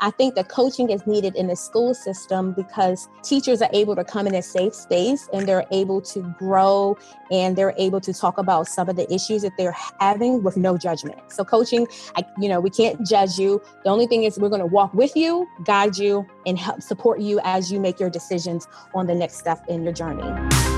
I think that coaching is needed in the school system because teachers are able to come in a safe space and they're able to grow and they're able to talk about some of the issues that they're having with no judgment. So coaching, I, you know, we can't judge you. The only thing is we're going to walk with you, guide you, and help support you as you make your decisions on the next step in your journey.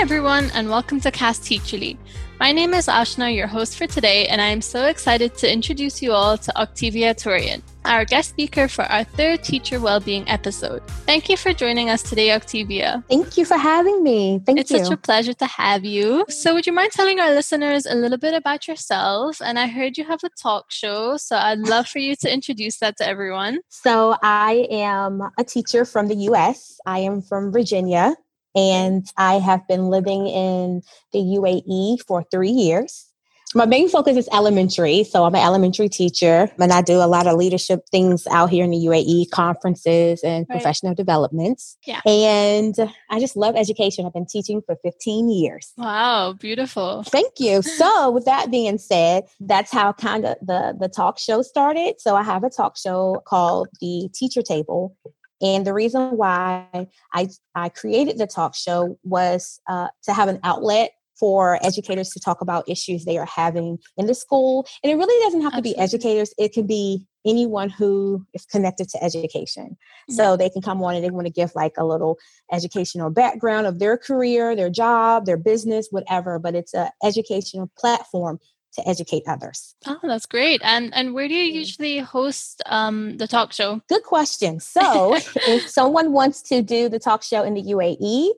Hi, everyone, and welcome to Cast Teacherly. My name is Ashna, your host for today, and I am so excited to introduce you all to Octavia Turian, our guest speaker for our third Teacher Wellbeing episode. Thank you for joining us today, Octavia. Thank you for having me. Thank it's you. It's such a pleasure to have you. So, would you mind telling our listeners a little bit about yourself? And I heard you have a talk show, so I'd love for you to introduce that to everyone. So, I am a teacher from the US. I am from Virginia and I have been living in the UAE for three years. My main focus is elementary. So I'm an elementary teacher and I do a lot of leadership things out here in the UAE, conferences and right. professional developments. Yeah. And I just love education. I've been teaching for 15 years. Wow, beautiful. Thank you. So with that being said, that's how kind of the, the talk show started. So I have a talk show called The Teacher Table and the reason why I, I created the talk show was uh, to have an outlet for educators to talk about issues they are having in the school. And it really doesn't have Absolutely. to be educators, it can be anyone who is connected to education. So they can come on and they want to give like a little educational background of their career, their job, their business, whatever, but it's an educational platform to educate others. Oh, that's great. And and where do you usually host um, the talk show? Good question. So, if someone wants to do the talk show in the UAE,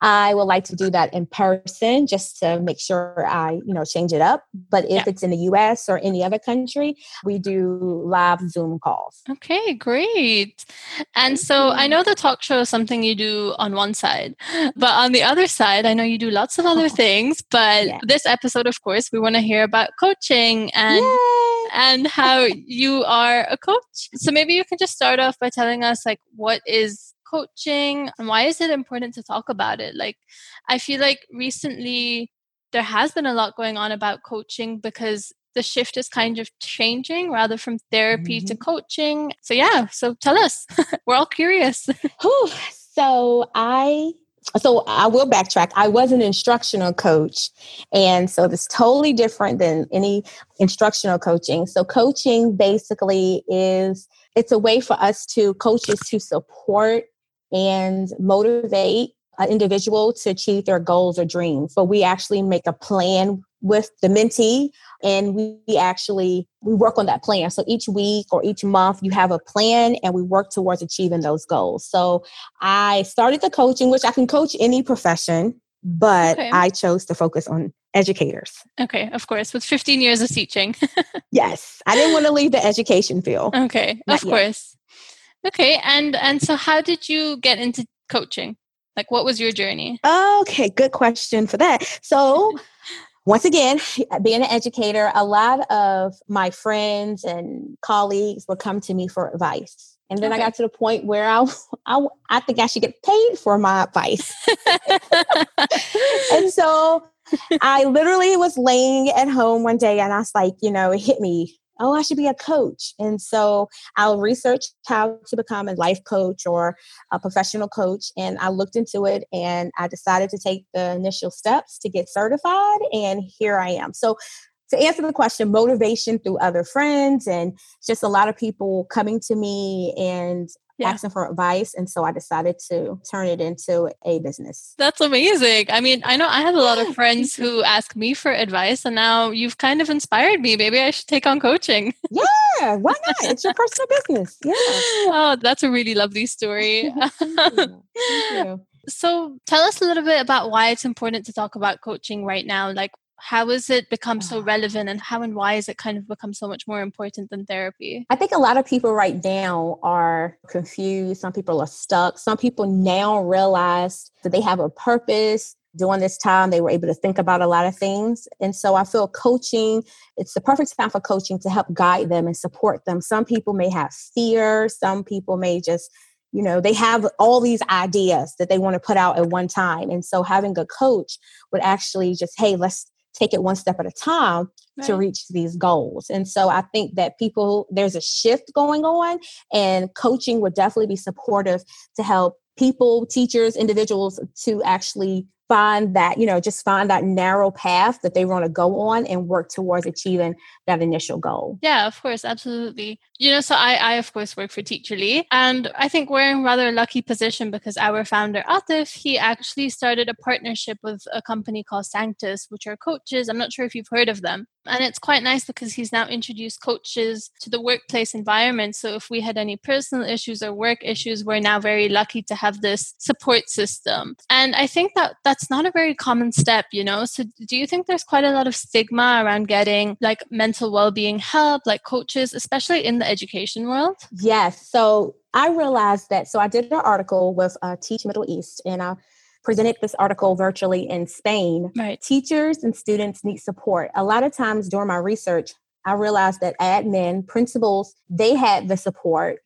I would like to do that in person just to make sure I, you know, change it up. But if yeah. it's in the US or any other country, we do live Zoom calls. Okay, great. And so I mm-hmm. know the talk show is something you do on one side, but on the other side, I know you do lots of other things. But yeah. this episode, of course, we want to hear about coaching and Yay! and how you are a coach. So maybe you can just start off by telling us like what is coaching and why is it important to talk about it like i feel like recently there has been a lot going on about coaching because the shift is kind of changing rather from therapy mm-hmm. to coaching so yeah so tell us we're all curious so i so I will backtrack. I was an instructional coach. And so it's totally different than any instructional coaching. So coaching basically is it's a way for us to coaches to support and motivate an individual to achieve their goals or dreams. But we actually make a plan with the mentee and we actually we work on that plan so each week or each month you have a plan and we work towards achieving those goals so i started the coaching which i can coach any profession but okay. i chose to focus on educators okay of course with 15 years of teaching yes i didn't want to leave the education field okay Not of yet. course Okay, and and so how did you get into coaching? Like what was your journey? Okay, good question for that. So once again, being an educator, a lot of my friends and colleagues would come to me for advice. And then okay. I got to the point where I, I, I think I should get paid for my advice. and so I literally was laying at home one day and I was like, you know, it hit me oh, I should be a coach. And so I'll research how to become a life coach or a professional coach. And I looked into it and I decided to take the initial steps to get certified. And here I am. So to answer the question, motivation through other friends and just a lot of people coming to me and yeah. asking for advice. And so I decided to turn it into a business. That's amazing. I mean, I know I have a lot of friends who ask me for advice, and now you've kind of inspired me. Maybe I should take on coaching. Yeah, why not? It's your personal business. Yeah. Oh, that's a really lovely story. Thank you. Thank you. So, tell us a little bit about why it's important to talk about coaching right now. Like, how has it become so relevant and how and why has it kind of become so much more important than therapy? I think a lot of people right now are confused. Some people are stuck. Some people now realize that they have a purpose. During this time they were able to think about a lot of things. And so i feel coaching it's the perfect time for coaching to help guide them and support them. Some people may have fear. Some people may just you know they have all these ideas that they want to put out at one time. And so having a coach would actually just hey let's take it one step at a time right. to reach these goals. And so I think that people, there's a shift going on, and coaching would definitely be supportive to help people, teachers, individuals to actually find that, you know, just find that narrow path that they want to go on and work towards achieving that initial goal. Yeah, of course, absolutely. You know, so I, I of course work for Teacherly, and I think we're in rather a lucky position because our founder Atif, he actually started a partnership with a company called Sanctus, which are coaches. I'm not sure if you've heard of them. And it's quite nice because he's now introduced coaches to the workplace environment. So if we had any personal issues or work issues, we're now very lucky to have this support system. And I think that that's not a very common step, you know. So do you think there's quite a lot of stigma around getting like mental well-being help, like coaches, especially in the education world? Yes. So I realized that. So I did an article with uh, Teach Middle East, and I presented this article virtually in Spain. Right. Teachers and students need support. A lot of times during my research, I realized that admin, principals, they had the support,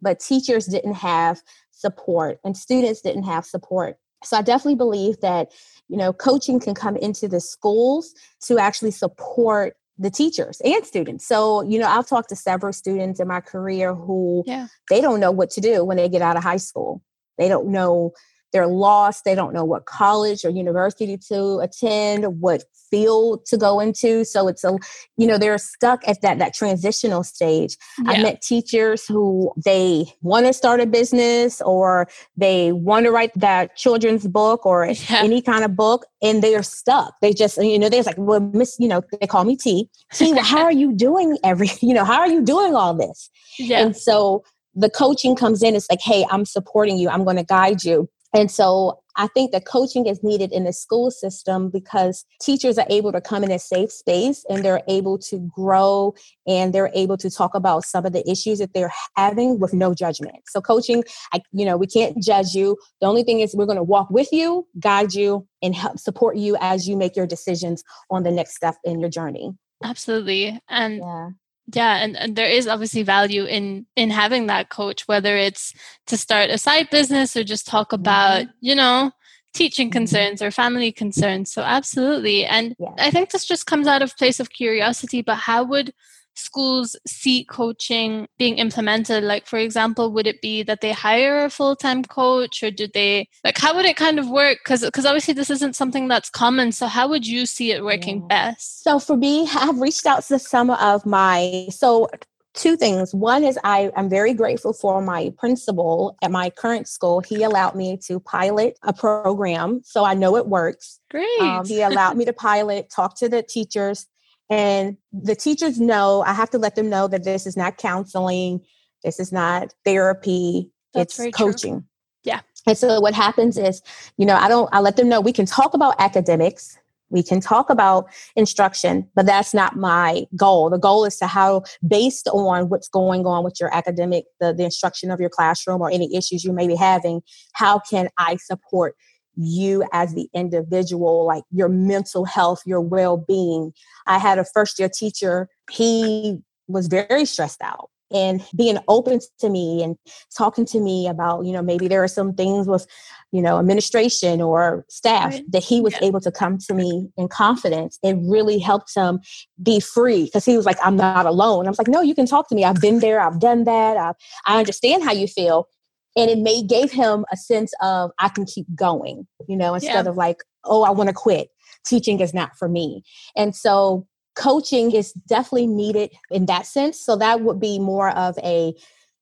but teachers didn't have support and students didn't have support. So I definitely believe that, you know, coaching can come into the schools to actually support the teachers and students. So, you know, I've talked to several students in my career who yeah. they don't know what to do when they get out of high school. They don't know they're lost. They don't know what college or university to attend, what field to go into. So it's a, you know, they're stuck at that that transitional stage. Yeah. I've met teachers who they want to start a business or they want to write that children's book or yeah. any kind of book, and they are stuck. They just, you know, they're like, well, Miss, you know, they call me T. T, well, how are you doing every, you know, how are you doing all this? Yeah. And so the coaching comes in it's like hey i'm supporting you i'm going to guide you and so I think that coaching is needed in the school system because teachers are able to come in a safe space and they're able to grow and they're able to talk about some of the issues that they're having with no judgment. So coaching, I, you know, we can't judge you. The only thing is we're going to walk with you, guide you, and help support you as you make your decisions on the next step in your journey. Absolutely. And yeah yeah and, and there is obviously value in in having that coach whether it's to start a side business or just talk about mm-hmm. you know teaching mm-hmm. concerns or family concerns so absolutely and yeah. i think this just comes out of place of curiosity but how would schools see coaching being implemented? Like for example would it be that they hire a full-time coach or do they like how would it kind of work? Because because obviously this isn't something that's common so how would you see it working yeah. best? So for me i've reached out to some of my so two things. One is i am very grateful for my principal at my current school. He allowed me to pilot a program so i know it works. Great. um, he allowed me to pilot talk to the teachers and the teachers know, I have to let them know that this is not counseling, this is not therapy, That's it's coaching. True. Yeah. And so what happens is, you know, I don't, I let them know we can talk about academics, we can talk about instruction, but that's not my goal. The goal is to how, based on what's going on with your academic, the, the instruction of your classroom or any issues you may be having, how can I support you as the individual, like your mental health, your well being. I had a first year teacher, he was very stressed out and being open to me and talking to me about you know maybe there are some things with you know administration or staff right. that he was yeah. able to come to me in confidence it really helped him be free because he was like i'm not alone. I was like no you can talk to me. I've been there. I've done that. I've, i understand how you feel and it may gave him a sense of i can keep going you know instead yeah. of like oh i want to quit. Teaching is not for me. And so coaching is definitely needed in that sense. So that would be more of a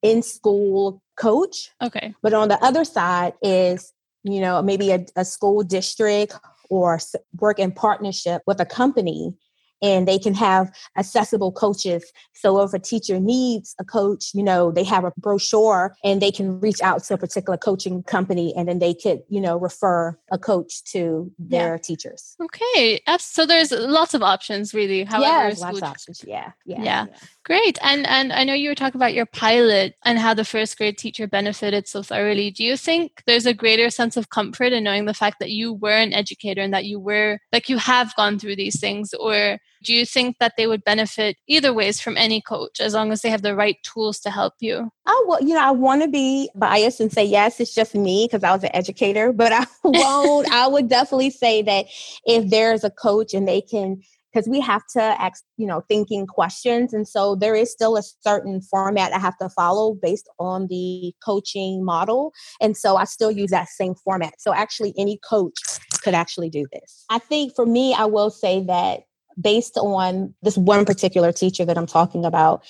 in school coach. Okay. But on the other side is you know maybe a, a school district or work in partnership with a company and they can have accessible coaches. So if a teacher needs a coach, you know, they have a brochure and they can reach out to a particular coaching company and then they could, you know, refer a coach to their yeah. teachers. Okay. So there's lots of options really. However, yeah, there's lots of options. Yeah. Yeah. yeah. yeah. Great. And and I know you were talking about your pilot and how the first grade teacher benefited so thoroughly. Do you think there's a greater sense of comfort in knowing the fact that you were an educator and that you were like you have gone through these things or do you think that they would benefit either ways from any coach as long as they have the right tools to help you? Oh, well, you know, I want to be biased and say, yes, it's just me because I was an educator, but I won't. I would definitely say that if there's a coach and they can because we have to ask, you know, thinking questions. And so there is still a certain format I have to follow based on the coaching model. And so I still use that same format. So actually, any coach could actually do this. I think for me, I will say that based on this one particular teacher that I'm talking about,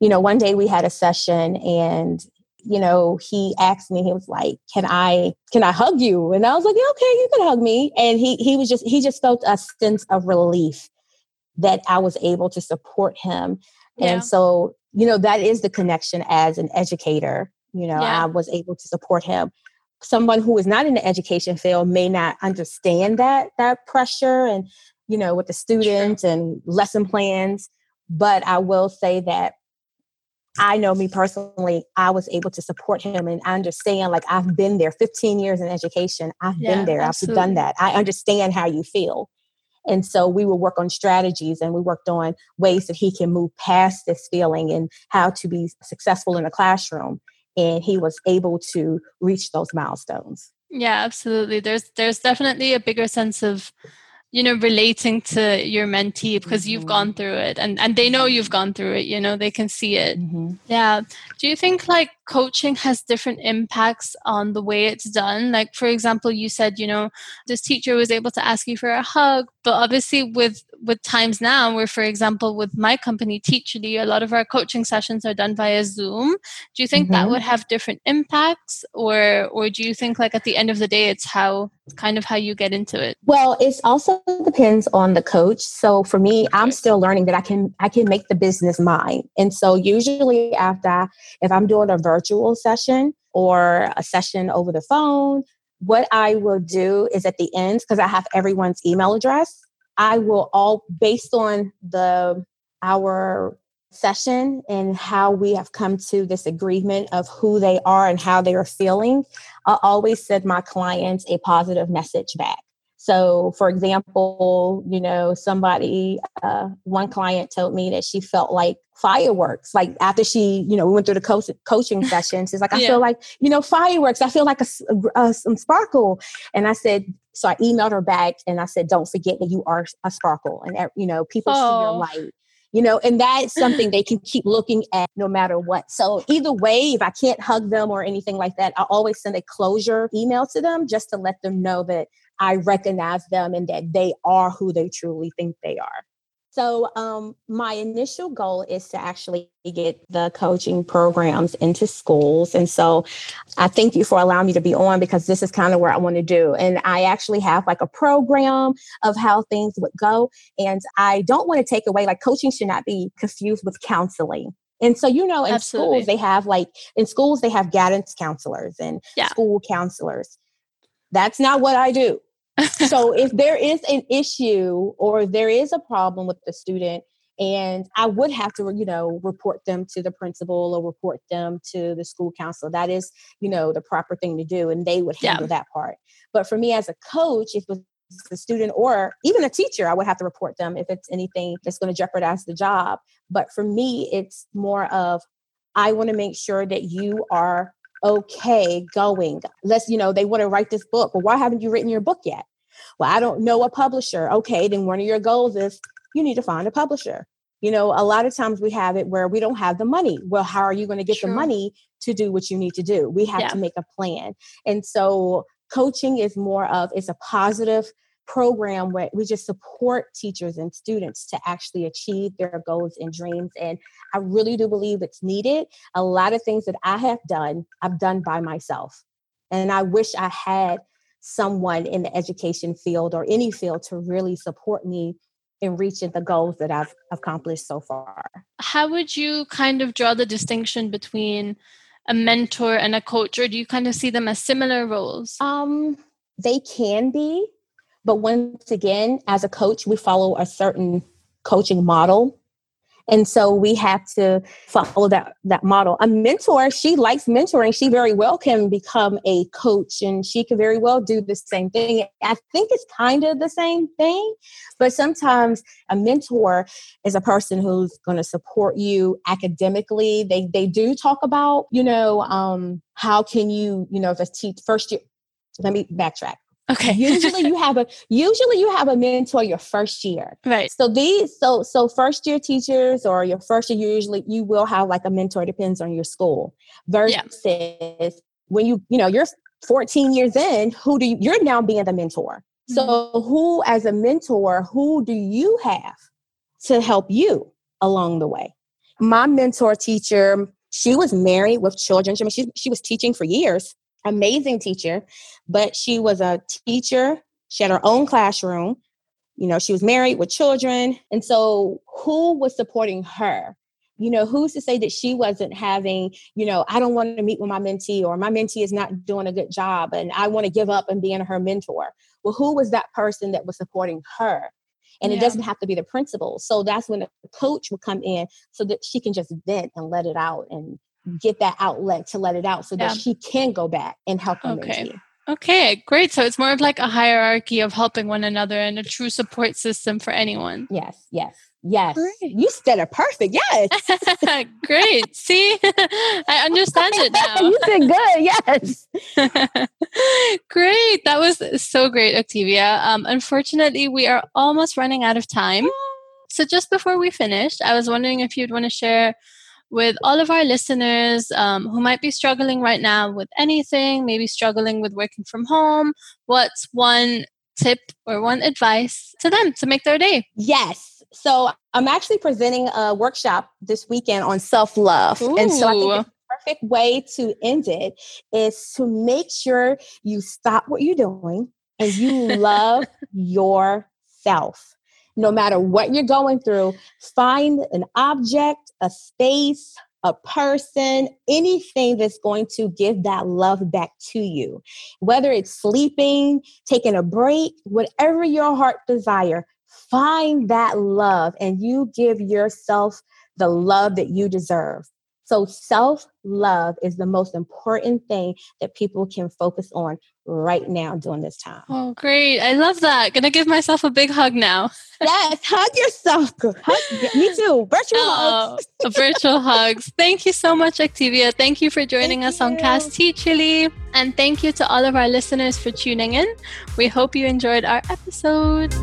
you know, one day we had a session and you know, he asked me, he was like, Can I can I hug you? And I was like, yeah, okay, you can hug me. And he he was just he just felt a sense of relief that I was able to support him. Yeah. And so, you know, that is the connection as an educator. You know, yeah. I was able to support him. Someone who is not in the education field may not understand that that pressure and you know with the students and lesson plans but i will say that i know me personally i was able to support him and I understand like i've been there 15 years in education i've yeah, been there absolutely. i've done that i understand how you feel and so we would work on strategies and we worked on ways that he can move past this feeling and how to be successful in a classroom. And he was able to reach those milestones. Yeah, absolutely. There's there's definitely a bigger sense of you know relating to your mentee because mm-hmm. you've gone through it and and they know you've gone through it you know they can see it mm-hmm. yeah do you think like coaching has different impacts on the way it's done like for example you said you know this teacher was able to ask you for a hug but obviously with with times now where for example with my company Teacherly a lot of our coaching sessions are done via zoom do you think mm-hmm. that would have different impacts or or do you think like at the end of the day it's how kind of how you get into it. Well it also depends on the coach. So for me i'm still learning that i can i can make the business mine. And so usually after if i'm doing a virtual session or a session over the phone what I will do is at the end, because I have everyone's email address, I will all based on the our session and how we have come to this agreement of who they are and how they are feeling, I always send my clients a positive message back. So, for example, you know, somebody, uh, one client told me that she felt like fireworks. Like after she, you know, we went through the co- coaching session, she's like, I yeah. feel like, you know, fireworks. I feel like a, a, a, some sparkle. And I said, so I emailed her back and I said, don't forget that you are a sparkle and, you know, people oh. see your light you know, and that's something they can keep looking at no matter what. So either way, if I can't hug them or anything like that, I always send a closure email to them just to let them know that I recognize them and that they are who they truly think they are. So, um, my initial goal is to actually get the coaching programs into schools. And so, I thank you for allowing me to be on because this is kind of where I want to do. And I actually have like a program of how things would go. And I don't want to take away, like, coaching should not be confused with counseling. And so, you know, in Absolutely. schools, they have like, in schools, they have guidance counselors and yeah. school counselors. That's not what I do so if there is an issue or there is a problem with the student and i would have to you know report them to the principal or report them to the school counselor that is you know the proper thing to do and they would handle yeah. that part but for me as a coach if it's a student or even a teacher i would have to report them if it's anything that's going to jeopardize the job but for me it's more of i want to make sure that you are okay going. Let's, you know, they want to write this book. Well, why haven't you written your book yet? Well, I don't know a publisher. Okay, then one of your goals is you need to find a publisher. You know, a lot of times we have it where we don't have the money. Well, how are you going to get the money to do what you need to do? We have yeah. to make a plan. And so coaching is more of it's a positive program where we just support teachers and students to actually achieve their goals and dreams. And I really do believe it's needed. A lot of things that I have done, I've done by myself. And I wish I had someone in the education field or any field to really support me in reaching the goals that I've accomplished so far. How would you kind of draw the distinction between a mentor and a coach, or do you kind of see them as similar roles? Um, they can be. But once again, as a coach, we follow a certain coaching model. and so we have to follow that that model. A mentor she likes mentoring. She very well can become a coach and she can very well do the same thing. I think it's kind of the same thing but sometimes a mentor is a person who's going to support you academically. They they do talk about you know um how can you you know if a teach first year. Let me backtrack Okay. usually you have a usually you have a mentor your first year. Right. So these so so first year teachers or your first year usually you will have like a mentor depends on your school. Versus yeah. when you you know you're 14 years in, who do you you're now being the mentor. Mm-hmm. So who as a mentor, who do you have to help you along the way? My mentor teacher, she was married with children. I mean, she, she was teaching for years amazing teacher, but she was a teacher. She had her own classroom. You know, she was married with children. And so, who was supporting her? You know, who's to say that she wasn't having, you know, I don't want to meet with my mentee or my mentee is not doing a good job and I want to give up and being her mentor? Well, who was that person that was supporting her? And yeah. it doesn't have to be the principal. So that's when the coach would come in so that she can just vent and let it out and get that outlet to let it out so yeah. that she can go back and help her okay. mentee. Okay, great. So it's more of like a hierarchy of helping one another and a true support system for anyone. Yes, yes, yes. Great. You said it perfect. Yes. great. See, I understand it now. you did good. Yes. great. That was so great, Octavia. Um, unfortunately, we are almost running out of time. So just before we finished, I was wondering if you'd want to share with all of our listeners um, who might be struggling right now with anything, maybe struggling with working from home, what's one tip or one advice to them to make their day? Yes. So I'm actually presenting a workshop this weekend on self love. And so I think the perfect way to end it is to make sure you stop what you're doing and you love yourself no matter what you're going through, find an object, a space, a person, anything that's going to give that love back to you. Whether it's sleeping, taking a break, whatever your heart desire, find that love and you give yourself the love that you deserve. So, self love is the most important thing that people can focus on right now during this time. Oh, great. I love that. Gonna give myself a big hug now. yes, hug yourself. Hug, me too. Virtual oh, hugs. Oh, oh, virtual hugs. Thank you so much, Octavia. Thank you for joining thank us you. on Cast Tea Teacherly. And thank you to all of our listeners for tuning in. We hope you enjoyed our episode.